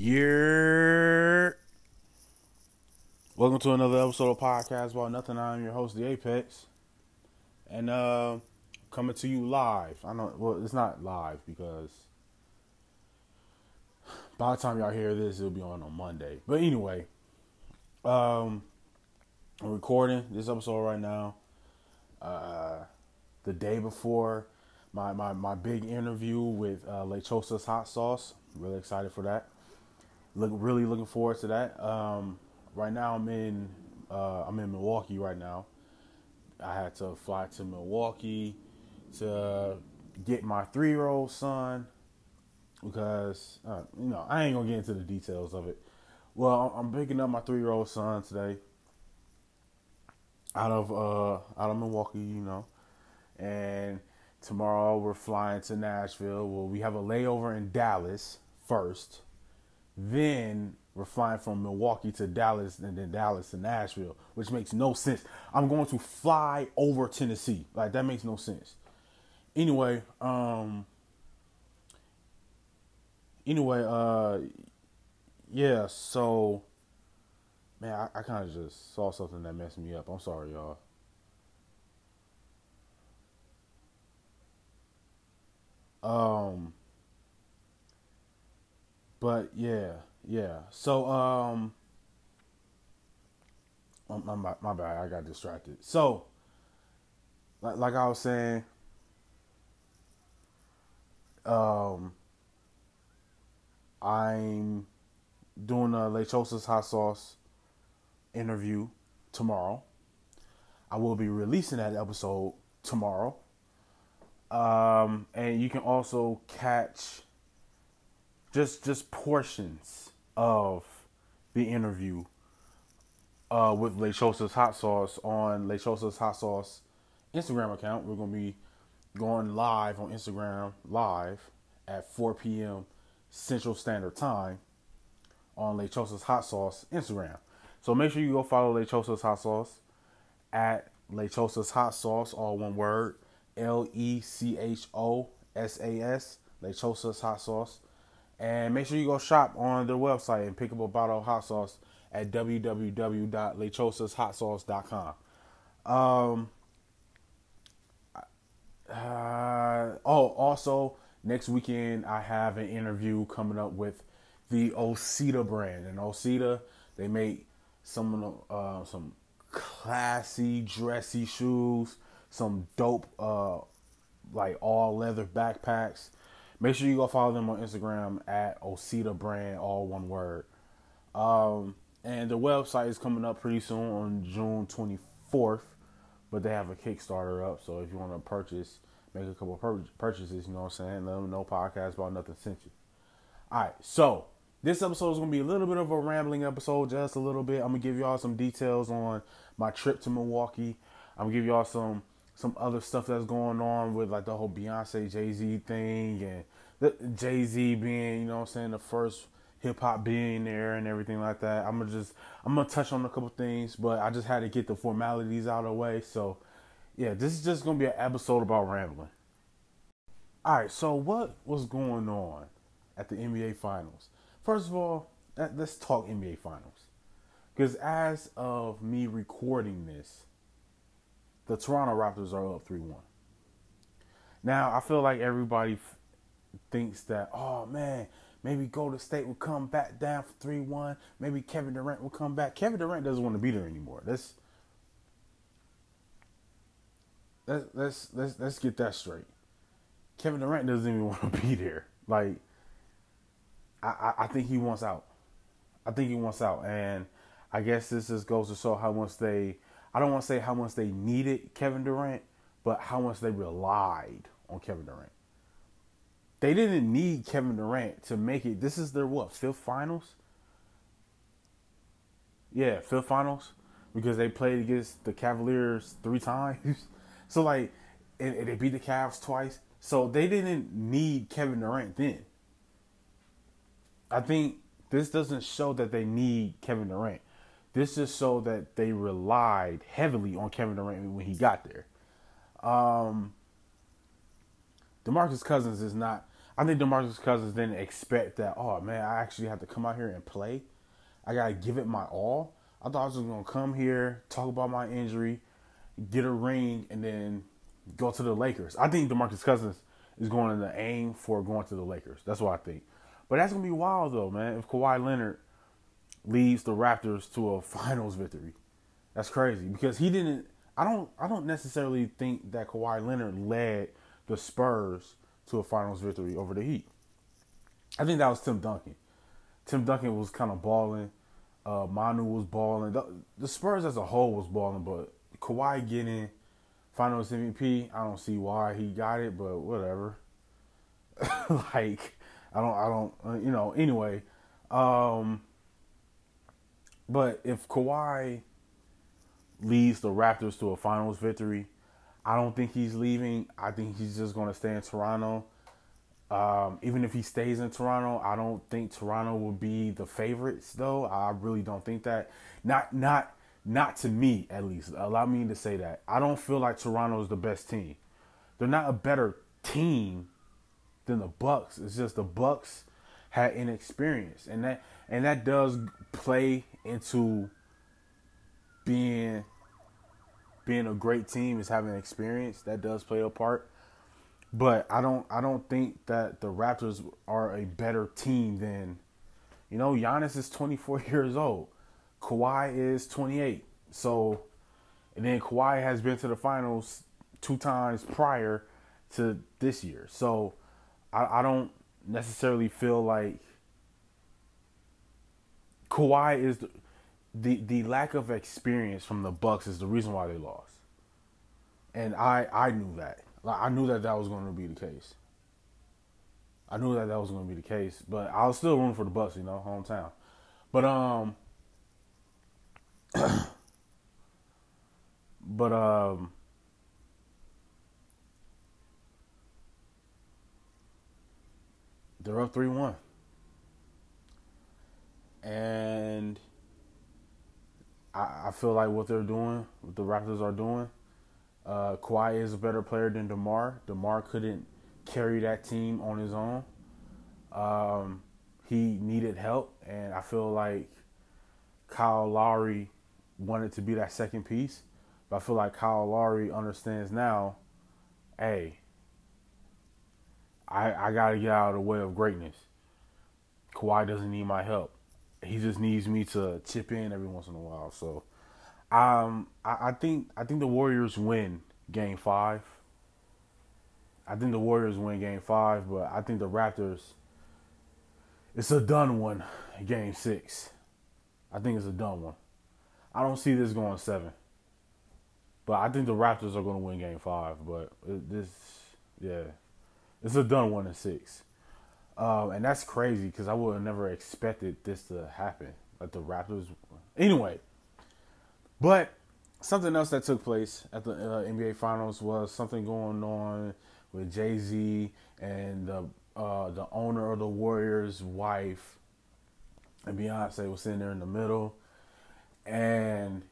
Year. Welcome to another episode of Podcast About Nothing. I'm your host, The Apex. And uh coming to you live. I know well it's not live because by the time y'all hear this, it'll be on on Monday. But anyway, um I'm recording this episode right now. Uh the day before my my, my big interview with uh Lechosa's hot sauce. Really excited for that look really looking forward to that. Um, right now I'm in uh, I'm in Milwaukee right now. I had to fly to Milwaukee to get my three year old son because uh, you know I ain't gonna get into the details of it. Well, I'm picking up my three year old son today out of uh, out of Milwaukee, you know, and tomorrow we're flying to Nashville. Well, we have a layover in Dallas first then we're flying from Milwaukee to Dallas and then Dallas to Nashville, which makes no sense. I'm going to fly over Tennessee. Like that makes no sense. Anyway, um anyway, uh yeah, so man, I, I kind of just saw something that messed me up. I'm sorry, y'all. Um but yeah, yeah. So um, my, my, my bad, I got distracted. So, like, like I was saying, um, I'm doing a Lechosa's hot sauce interview tomorrow. I will be releasing that episode tomorrow. Um, and you can also catch just just portions of the interview uh, with Lechosa's hot sauce on Lechosa's hot sauce Instagram account. We're gonna be going live on Instagram live at 4 p.m. Central Standard Time on Lechosa's hot sauce Instagram. So make sure you go follow Lechosa's hot sauce at Lechosa's hot sauce, all one word, L E C H O S A S, Lechosa's hot sauce. And make sure you go shop on their website and pick up a bottle of hot sauce at www.lechosashotsauce.com. Um, uh, oh, also, next weekend I have an interview coming up with the Osita brand. And Osita, they make some uh, some classy, dressy shoes, some dope, uh, like all leather backpacks Make sure you go follow them on Instagram at Osita Brand, all one word. Um, and the website is coming up pretty soon on June 24th, but they have a Kickstarter up. So if you want to purchase, make a couple pur- purchases, you know what I'm saying? Let them know podcast about nothing sent you. All right, so this episode is going to be a little bit of a rambling episode, just a little bit. I'm going to give y'all some details on my trip to Milwaukee. I'm going to give y'all some some other stuff that's going on with like the whole Beyonce Jay Z thing and the Jay Z being, you know what I'm saying, the first hip hop billionaire and everything like that. I'm gonna just I'm gonna touch on a couple things, but I just had to get the formalities out of the way. So yeah, this is just gonna be an episode about rambling. Alright, so what was going on at the NBA finals? First of all, let's talk NBA finals. Because as of me recording this, the Toronto Raptors are up 3 1. Now, I feel like everybody f- thinks that, oh man, maybe Golden State will come back down for 3 1. Maybe Kevin Durant will come back. Kevin Durant doesn't want to be there anymore. Let's. Let's, let's let's let's get that straight. Kevin Durant doesn't even want to be there. Like, I, I, I think he wants out. I think he wants out, and I guess this just goes to show how much they I don't want to say how much they needed Kevin Durant, but how much they relied on Kevin Durant. They didn't need Kevin Durant to make it. This is their what fifth finals? Yeah, fifth finals because they played against the Cavaliers three times. so like, and, and they beat the Cavs twice. So they didn't need Kevin Durant then. I think this doesn't show that they need Kevin Durant. This just so that they relied heavily on Kevin Durant when he got there. Um, DeMarcus Cousins is not. I think DeMarcus Cousins didn't expect that. Oh man, I actually have to come out here and play. I gotta give it my all. I thought I was just gonna come here, talk about my injury, get a ring, and then go to the Lakers. I think DeMarcus Cousins is going to aim for going to the Lakers. That's what I think. But that's gonna be wild though, man. If Kawhi Leonard leads the Raptors to a finals victory. That's crazy. Because he didn't I don't I don't necessarily think that Kawhi Leonard led the Spurs to a finals victory over the Heat. I think that was Tim Duncan. Tim Duncan was kind of balling. Uh, Manu was balling. The, the, Spurs as a whole was balling, but Kawhi getting Finals MVP, I don't see why he got it, but whatever. like, I don't, I don't, uh, you know. Anyway, um, but if Kawhi leads the Raptors to a Finals victory, I don't think he's leaving. I think he's just going to stay in Toronto. Um, even if he stays in Toronto, I don't think Toronto will be the favorites, though. I really don't think that. Not not not to me, at least. Allow me to say that. I don't feel like Toronto is the best team. They're not a better team than the Bucks. It's just the Bucks had inexperience, and that and that does play into being being a great team is having experience. That does play a part. But I don't I don't think that the Raptors are a better team than you know, Giannis is 24 years old. Kawhi is 28. So and then Kawhi has been to the finals two times prior to this year. So I, I don't necessarily feel like Kawhi is the, the the lack of experience from the Bucks is the reason why they lost. And I I knew that. Like I knew that that was going to be the case. I knew that that was going to be the case, but I was still rooting for the Bucks, you know, hometown. But um, but um, they're up three one, and I, I feel like what they're doing, what the Raptors are doing uh, Kawhi is a better player than DeMar. DeMar couldn't carry that team on his own. Um, he needed help, and I feel like Kyle Lowry wanted to be that second piece. But I feel like Kyle Lowry understands now, hey, I, I got to get out of the way of greatness. Kawhi doesn't need my help. He just needs me to chip in every once in a while. So um, I, I think I think the Warriors win Game Five. I think the Warriors win Game Five, but I think the Raptors. It's a done one, Game Six. I think it's a done one. I don't see this going seven. But I think the Raptors are going to win Game Five. But this, yeah, it's a done one in six, um, and that's crazy because I would have never expected this to happen. Like the Raptors. Anyway, but something else that took place at the uh, NBA Finals was something going on with Jay Z and the uh, the owner of the Warriors' wife, and Beyonce was sitting there in the middle, and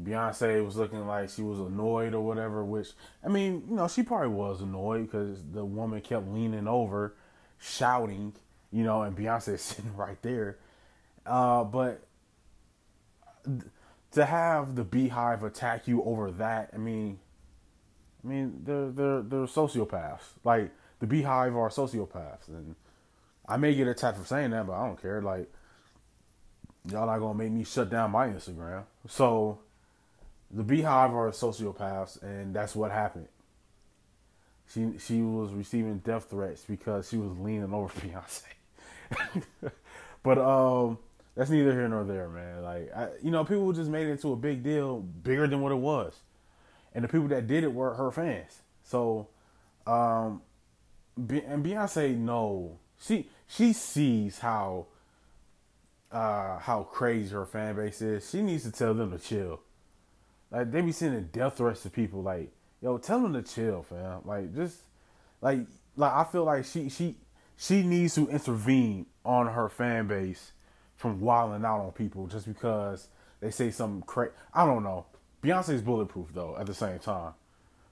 Beyonce was looking like she was annoyed or whatever. Which I mean, you know, she probably was annoyed because the woman kept leaning over, shouting, you know, and Beyonce sitting right there. Uh, but to have the BeyHive attack you over that, I mean, I mean they're they're they're sociopaths. Like the BeyHive are sociopaths, and I may get attacked for saying that, but I don't care. Like y'all not gonna make me shut down my Instagram. So the BeyHive are sociopaths, and that's what happened. She she was receiving death threats because she was leaning over Beyonce. but um that's neither here nor there, man. Like, I, you know, people just made it into a big deal, bigger than what it was, and the people that did it were her fans. So, um, and Beyonce, no, she she sees how uh how crazy her fan base is. She needs to tell them to chill. Like they be sending death threats to people. Like, yo, tell them to chill, fam. Like, just like like I feel like she she she needs to intervene on her fan base from wilding out on people just because they say something crazy. I don't know. Beyonce is bulletproof though. At the same time,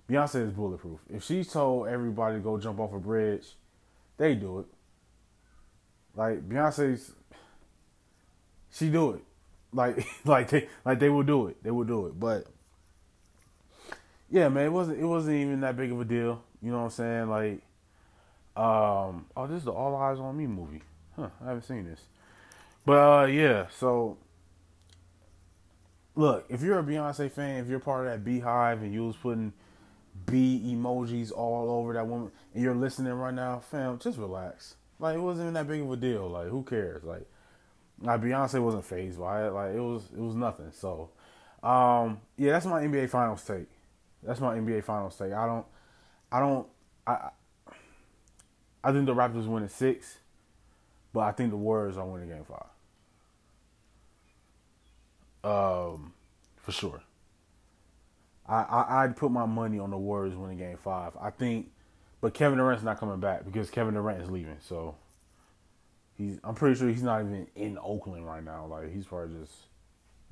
Beyonce is bulletproof. If she told everybody to go jump off a bridge, they do it. Like Beyonce's, she do it. Like like they like they will do it. They will do it. But yeah, man, it wasn't it wasn't even that big of a deal. You know what I'm saying? Like, um, oh, this is the All Eyez on Me movie. Huh? I haven't seen this. But uh, yeah, so look, if you're a Beyonce fan, if you're part of that BeyHive and you was putting bee emojis all over that woman and you're listening right now, fam, just relax. Like it wasn't even that big of a deal. Like who cares? Like like Beyonce wasn't phased by it. Like it was it was nothing. So um yeah, that's my NBA finals take. That's my NBA finals take. I don't I don't I I think the Raptors win in six, but I think the Warriors are winning game five. Um for sure. I, I I'd put my money on the Warriors winning game five. I think but Kevin Durant's not coming back because Kevin Durant is leaving. So he's I'm pretty sure he's not even in Oakland right now. Like he's probably just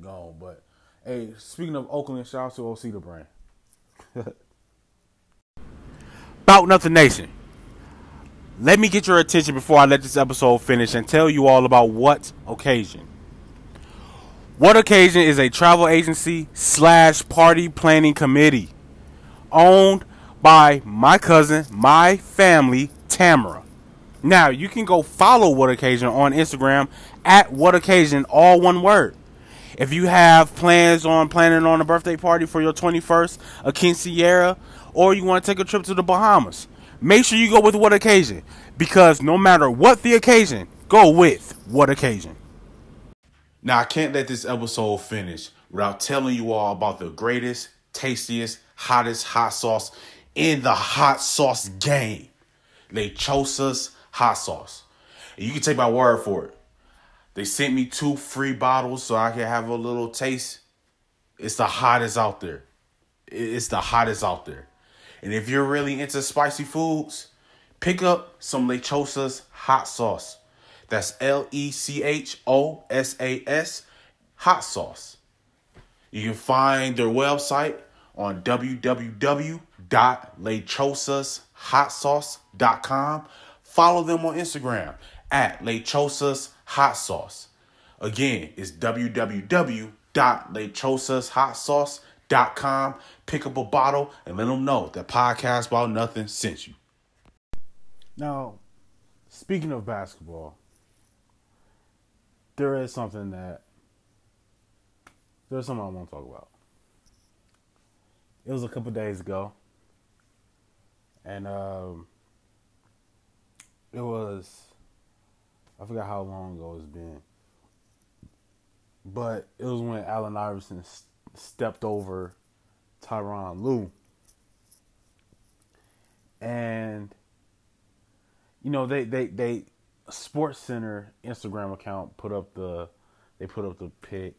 gone. But hey, speaking of Oakland, shout out to Osita brand. About Nothing Nation. Let me get your attention before I let this episode finish and tell you all about what occasion. What Occasion is a travel agency slash party planning committee owned by my cousin, my family, Tamara. Now you can go follow What Occasion on Instagram at What Occasion, all one word. If you have plans on planning on a birthday party for your 21st, a quinceañera, or you want to take a trip to the Bahamas, make sure you go with What Occasion because no matter what the occasion, go with What Occasion. Now I can't let this episode finish without telling you all about the greatest, tastiest, hottest hot sauce in the hot sauce game. Lechosa's hot sauce. You can take my word for it. They sent me two free bottles so I can have a little taste. It's the hottest out there. It's the hottest out there. And if you're really into spicy foods, pick up some Lechosa's hot sauce. That's L E C H O S A S hot sauce. You can find their website on www.lechosashotsauce.com. Follow them on Instagram at Lechosas Hot Sauce. Again, it's www.lechosashotsauce.com. Pick up a bottle and let them know that Podcast About Nothing sent you. Now, speaking of basketball, there is something that there's something I want to talk about. It was a couple days ago, and um, it was I forgot how long ago it's been, but it was when Allen Iverson stepped over Tyronn Lue, and you know they they they Sports Center Instagram account put up the they put up the pic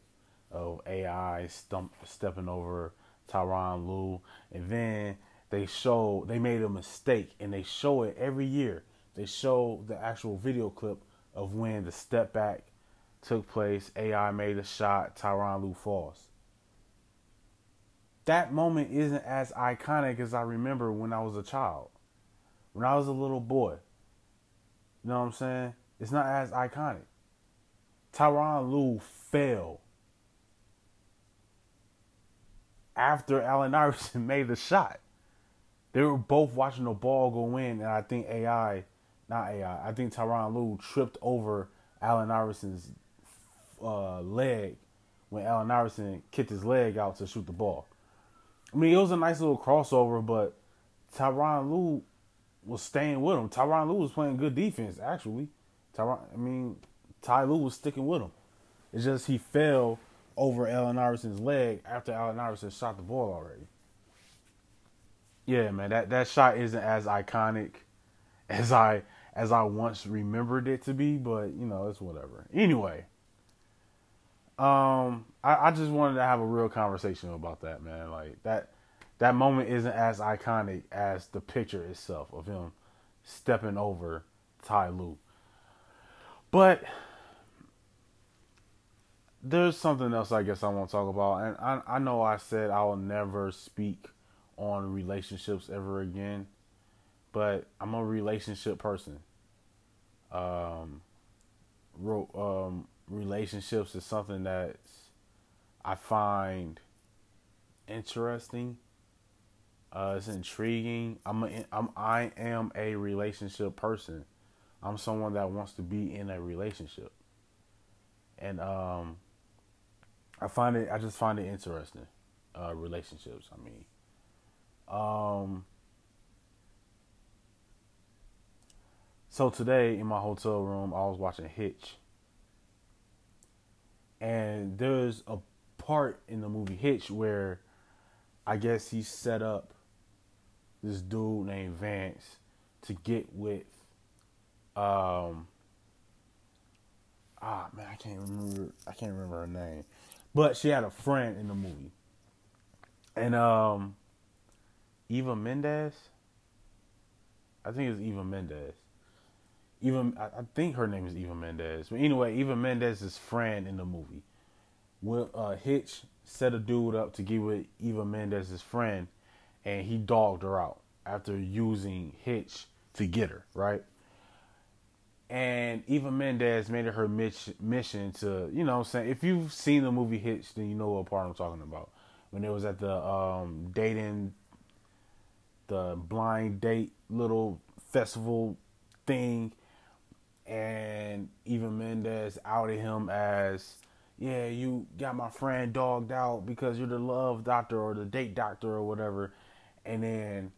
of AI stump, stepping over Tyronn Lue, and then they show they made a mistake, and they show it every year. They show the actual video clip of when the step back took place. AI made a shot, Tyronn Lue falls. That moment isn't as iconic as I remember when I was a child, when I was a little boy. You know what I'm saying? It's not as iconic. Tyronn Lue fell after Allen Iverson made the shot. They were both watching the ball go in, and I think AI, not AI, I think Tyronn Lue tripped over Allen Iverson's uh, leg when Allen Iverson kicked his leg out to shoot the ball. I mean, it was a nice little crossover, but Tyronn Lue was staying with him. Tyronn Lue was playing good defense, actually. Tyronn, I mean, Ty Lue was sticking with him. It's just he fell over Allen Iverson's leg after Allen Iverson shot the ball already. Yeah, man, that, that shot isn't as iconic as I as I once remembered it to be, but you know, it's whatever. Anyway. Um, I, I just wanted to have a real conversation about that, man. Like that that moment isn't as iconic as the picture itself of him stepping over Ty. But there's something else I guess I want to talk about. And I, I know I said I will never speak on relationships ever again, but I'm a relationship person. um, ro- um, relationships is something that I find interesting. Uh, it's intriguing. I'm a, I'm I am a relationship person. I'm someone that wants to be in a relationship, and um, I find it. I just find it interesting. Uh, relationships. I mean, um, so today in my hotel room, I was watching Hitch, and there's a part in the movie Hitch where I guess he set up this dude named Vance to get with um ah man I can't remember I can't remember her name. But she had a friend in the movie. And um Eva Mendes I think it's Eva Mendes. Eva I, think her name is Eva Mendes. But anyway, Eva Mendes' friend in the movie Will uh, Hitch set a dude up to get with Eva Mendes' friend, and he dogged her out after using Hitch to get her, right? And Eva Mendes made it her mission to, you know, I'm saying if you've seen the movie Hitch, then you know what part I'm talking about. When it was at the um, dating, the blind date little festival thing, and Eva Mendes outed him as yeah, you got my friend dogged out because you're the love doctor or the date doctor or whatever. And then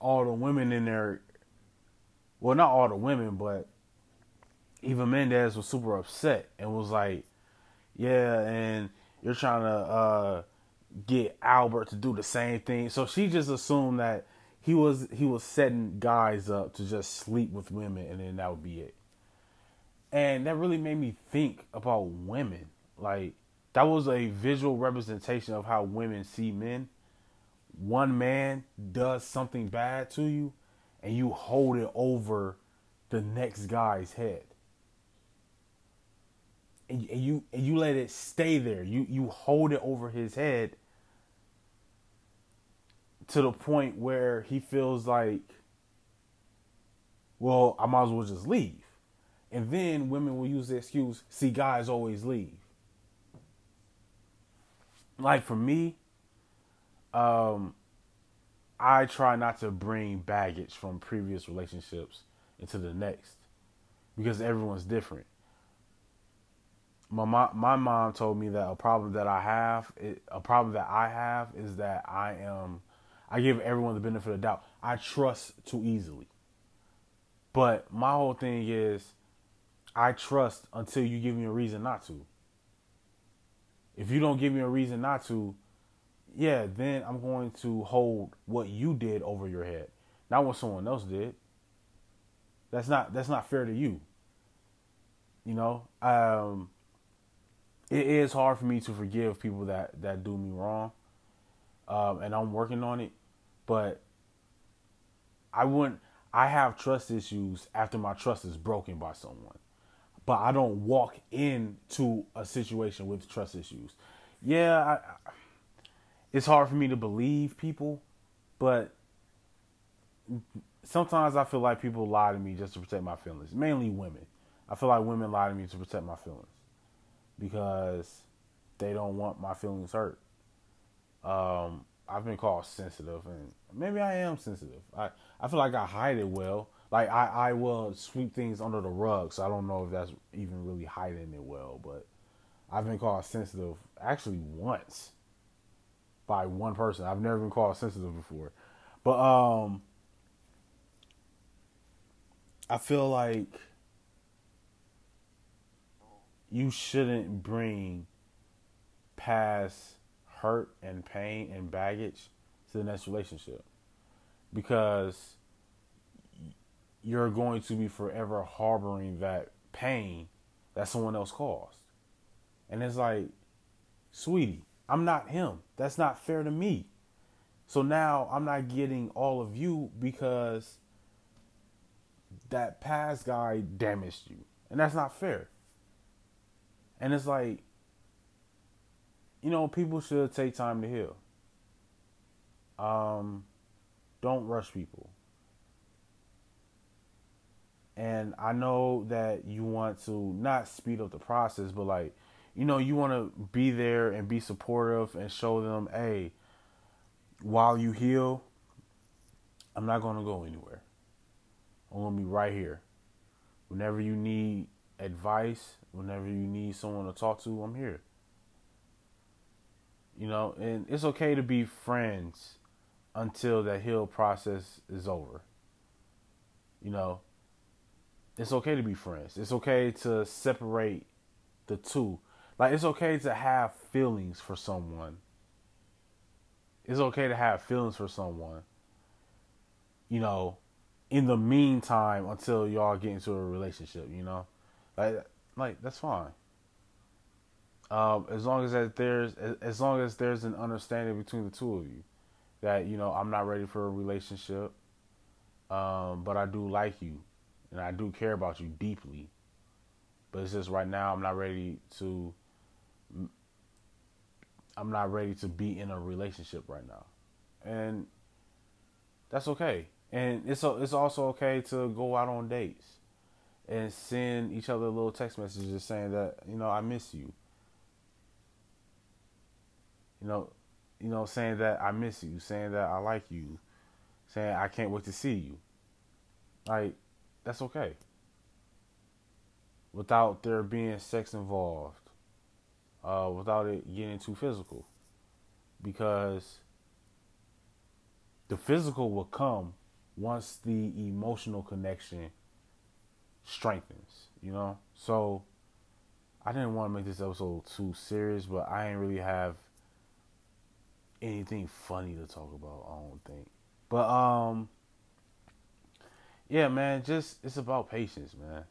all the women in there, well, not all the women, but Eva Mendes was super upset and was like, yeah, and you're trying to uh, get Albert to do the same thing. So she just assumed that he was he was setting guys up to just sleep with women and then that would be it and that really made me think about women. Like that was a visual representation of how women see men. One man does something bad to you, and you hold it over the next guy's head. And, you and you let it stay there. You you hold it over his head to the point where he feels like, well, I might as well just leave. And then women will use the excuse, see, guys always leave. Like for me, um, I try not to bring baggage from previous relationships into the next because everyone's different. My mom, my mom told me that a problem that I have, a problem that I have is that I am, I give everyone the benefit of the doubt. I trust too easily. But my whole thing is, I trust until you give me a reason not to. If you don't give me a reason not to, yeah, then I'm going to hold what you did over your head, not what someone else did. That's not that's not fair to you. You know, um, it is hard for me to forgive people that that do me wrong, um, and I'm working on it. But I wouldn't. I have trust issues after my trust is broken by someone but I don't walk into a situation with trust issues. Yeah, I, it's hard for me to believe people, but sometimes I feel like people lie to me just to protect my feelings. Mainly women. I feel like women lie to me to protect my feelings because they don't want my feelings hurt. Um, I've been called sensitive, and maybe I am sensitive. I I feel like I hide it well, like I, I will sweep things under the rug, so I don't know if that's even really hiding it well, but I've been called sensitive actually once by one person. I've never been called sensitive before. But um I feel like you shouldn't bring past hurt and pain and baggage to the next relationship because you're going to be forever harboring that pain that someone else caused. And it's like, sweetie, I'm not him. That's not fair to me. So now I'm not getting all of you because that past guy damaged you. And that's not fair. And it's like, you know, people should take time to heal. Um, don't rush people. And I know that you want to not speed up the process, but like, you know, you want to be there and be supportive and show them, hey, while you heal, I'm not going to go anywhere. I'm going to be right here. Whenever you need advice, whenever you need someone to talk to, I'm here. You know, and it's okay to be friends until that heal process is over. You know, it's okay to be friends. It's okay to separate the two. Like it's okay to have feelings for someone. It's okay to have feelings for someone. You know, in the meantime until y'all get into a relationship, you know? Like like that's fine. Um, as long as that there's as long as there's an understanding between the two of you that you know I'm not ready for a relationship, um, but I do like you and I do care about you deeply. But it's just right now I'm not ready to. I'm not ready to be in a relationship right now, and that's okay. And it's it's also okay to go out on dates and send each other little text messages saying that you know I miss you you know, you know, saying that I miss you, saying that I like you, saying I can't wait to see you. Like, that's okay. Without there being sex involved, uh, without it getting too physical. Because the physical will come once the emotional connection strengthens, you know? So I didn't want to make this episode too serious, but I didn't really have anything funny to talk about. I don't think. But um, yeah, man, just it's about patience, man.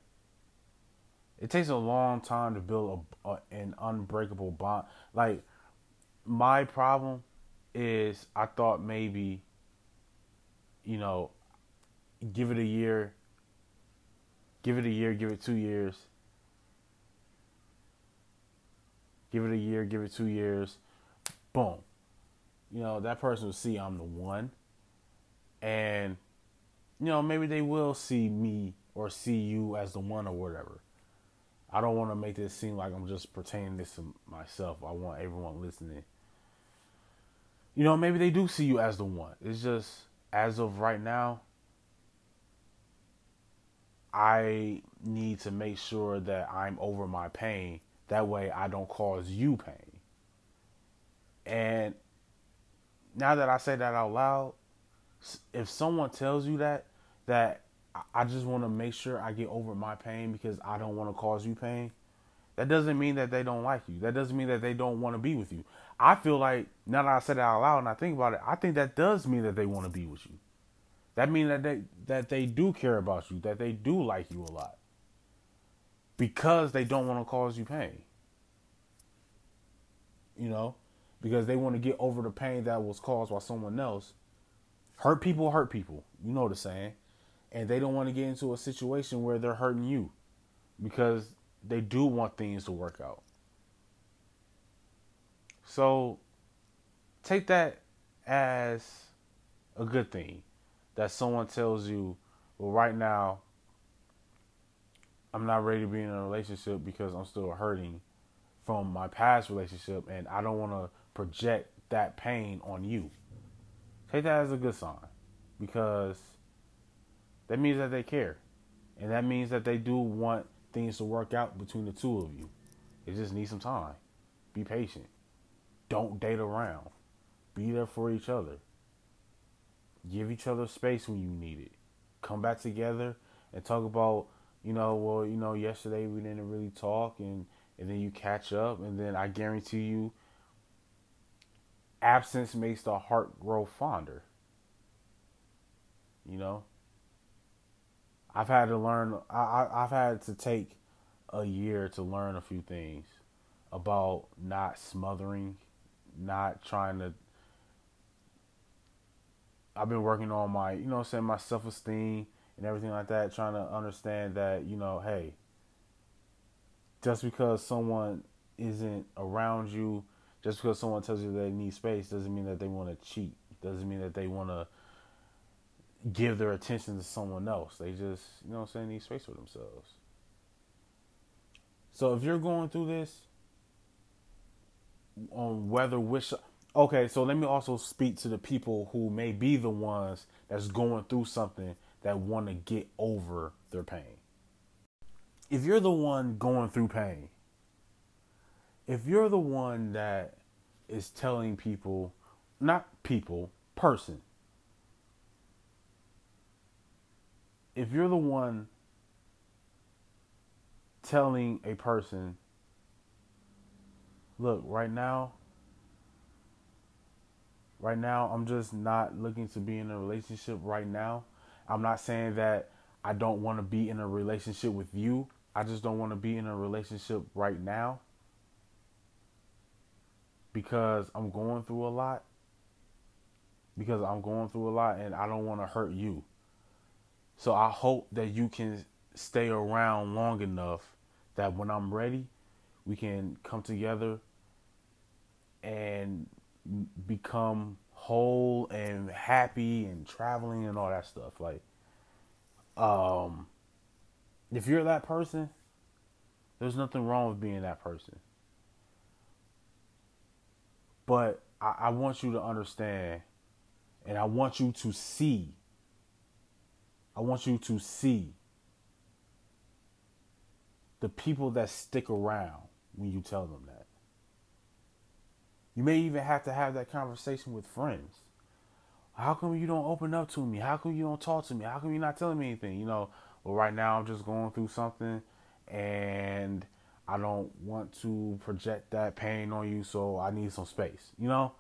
It takes a long time to build a, a, an unbreakable bond. Like my problem is, I thought maybe, you know, give it a year, give it a year, give it two years, give it a year, give it two years, boom, you know, that person will see I'm the one. And, you know, maybe they will see me or see you as the one or whatever. I don't want to make this seem like I'm just pertaining this to myself. I want everyone listening. You know, maybe they do see you as the one. It's just, as of right now, I need to make sure that I'm over my pain. That way I don't cause you pain. And now that I say that out loud, if someone tells you that, that I just want to make sure I get over my pain because I don't want to cause you pain, that doesn't mean that they don't like you. That doesn't mean that they don't want to be with you. I feel like now that I said it out loud and I think about it, I think that does mean that they want to be with you. That means that they that they do care about you, that they do like you a lot. Because they don't want to cause you pain. You know? Because they want to get over the pain that was caused by someone else. Hurt people hurt people. You know the saying. And they don't want to get into a situation where they're hurting you because they do want things to work out. So take that as a good thing that someone tells you, well, right now, I'm not ready to be in a relationship because I'm still hurting from my past relationship and I don't want to project that pain on you. Take that as a good sign because that means that they care. And that means that they do want things to work out between the two of you. It just needs some time. Be patient. Don't date around. Be there for each other. Give each other space when you need it. Come back together and talk about, you know, well, you know, yesterday we didn't really talk and and then you catch up and then I guarantee you absence makes the heart grow fonder. You know, I've had to learn. I, I've had to take a year to learn a few things about not smothering, not trying to. I've been working on my, you know, saying my self esteem and everything like that, trying to understand that, you know, hey, just because someone isn't around you just because someone tells you they need space doesn't mean that they want to cheat. Doesn't mean that they want to, give their attention to someone else. They just, you know what I'm saying, need space for themselves. So if you're going through this, on whether which okay, so let me also speak to the people who may be the ones that's going through something that want to get over their pain. If you're the one going through pain, if you're the one that is telling people, not people, person, if you're the one telling a person, look, right now, right now, I'm just not looking to be in a relationship right now. I'm not saying that I don't want to be in a relationship with you. I just don't want to be in a relationship right now because I'm going through a lot. Because I'm going through a lot and I don't want to hurt you. So I hope that you can stay around long enough that when I'm ready, we can come together and become whole and happy and traveling and all that stuff. Like, um, if you're that person, there's nothing wrong with being that person. But I, I want you to understand and I want you to see. I want you to see the people that stick around when you tell them that. You may even have to have that conversation with friends. How come you don't open up to me? How come you don't talk to me? How come you're not telling me anything? You know, well, right now I'm just going through something and I don't want to project that pain on you, so I need some space. You know,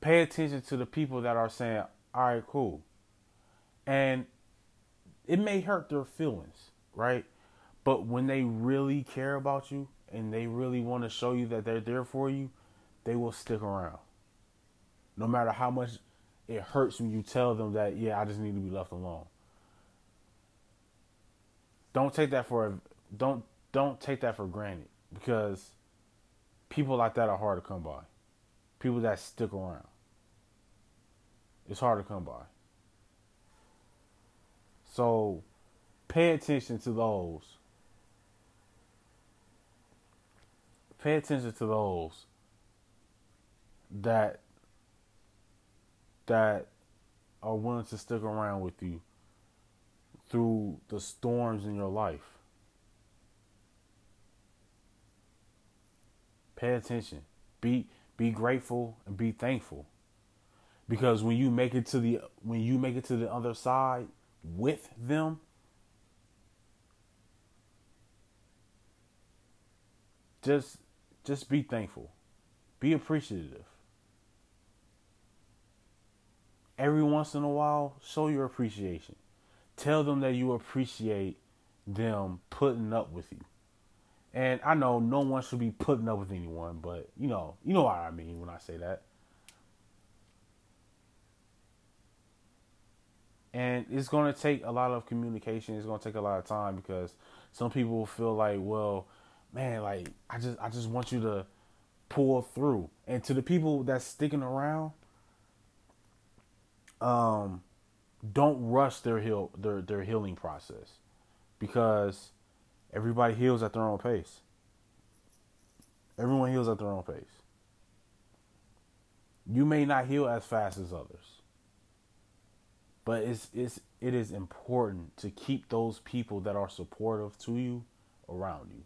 pay attention to the people that are saying, all right, cool. And it may hurt their feelings, right? But when they really care about you and they really want to show you that they're there for you, they will stick around. No matter how much it hurts when you tell them that, yeah, I just need to be left alone. Don't take that for a, don't don't take that for granted because people like that are hard to come by. People that stick around. It's hard to come by. So pay attention to those. Pay attention to those that that are willing to stick around with you through the storms in your life. Pay attention. Be be grateful and be thankful. Because when you make it to the when you make it to the other side with them, just just be thankful. Be appreciative every once in a while, show your appreciation. Tell them that you appreciate them putting up with you. And I know no one should be putting up with anyone, but you know, you know what I mean when I say that. And it's going to take a lot of communication. It's going to take a lot of time because some people feel like, well, man, like I just I just want you to pull through. And to the people that's sticking around, um, don't rush their heal their their healing process because everybody heals at their own pace. Everyone heals at their own pace. You may not heal as fast as others. But it's it's it is important to keep those people that are supportive to you around you.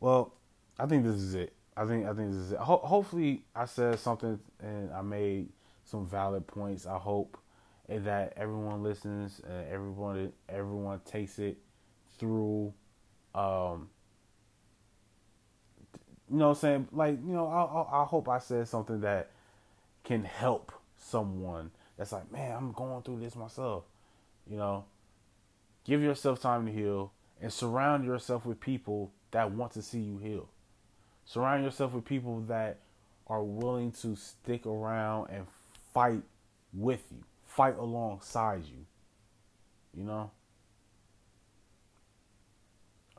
Well, I think this is it. I think I think this is it. Ho- hopefully, I said something and I made some valid points. I hope that everyone listens, and everyone everyone takes it through. Um, you know, what I'm saying like you know, I, I I hope I said something that can help someone that's like, man, I'm going through this myself. You know, give yourself time to heal and surround yourself with people that want to see you heal. Surround yourself with people that are willing to stick around and fight with you, fight alongside you. You know?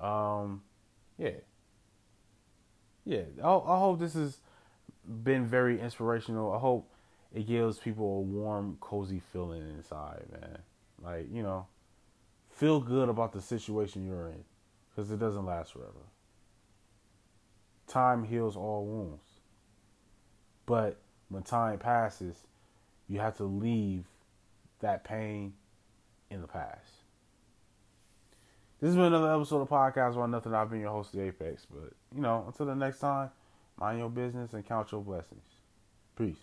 Um, yeah. Yeah, I, I hope this has been very inspirational. I hope it gives people a warm, cozy feeling inside, man. Like, you know, feel good about the situation you're in because it doesn't last forever. Time heals all wounds. But when time passes, you have to leave that pain in the past. This has been another episode of Podcast About Nothing. I've been your host, The Apex. But, you know, until the next time, mind your business and count your blessings. Peace.